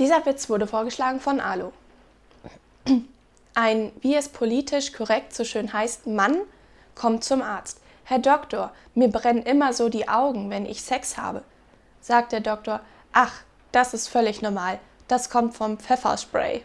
Dieser Witz wurde vorgeschlagen von Alu. Ein, wie es politisch korrekt so schön heißt, Mann kommt zum Arzt. Herr Doktor, mir brennen immer so die Augen, wenn ich Sex habe. Sagt der Doktor, ach, das ist völlig normal. Das kommt vom Pfefferspray.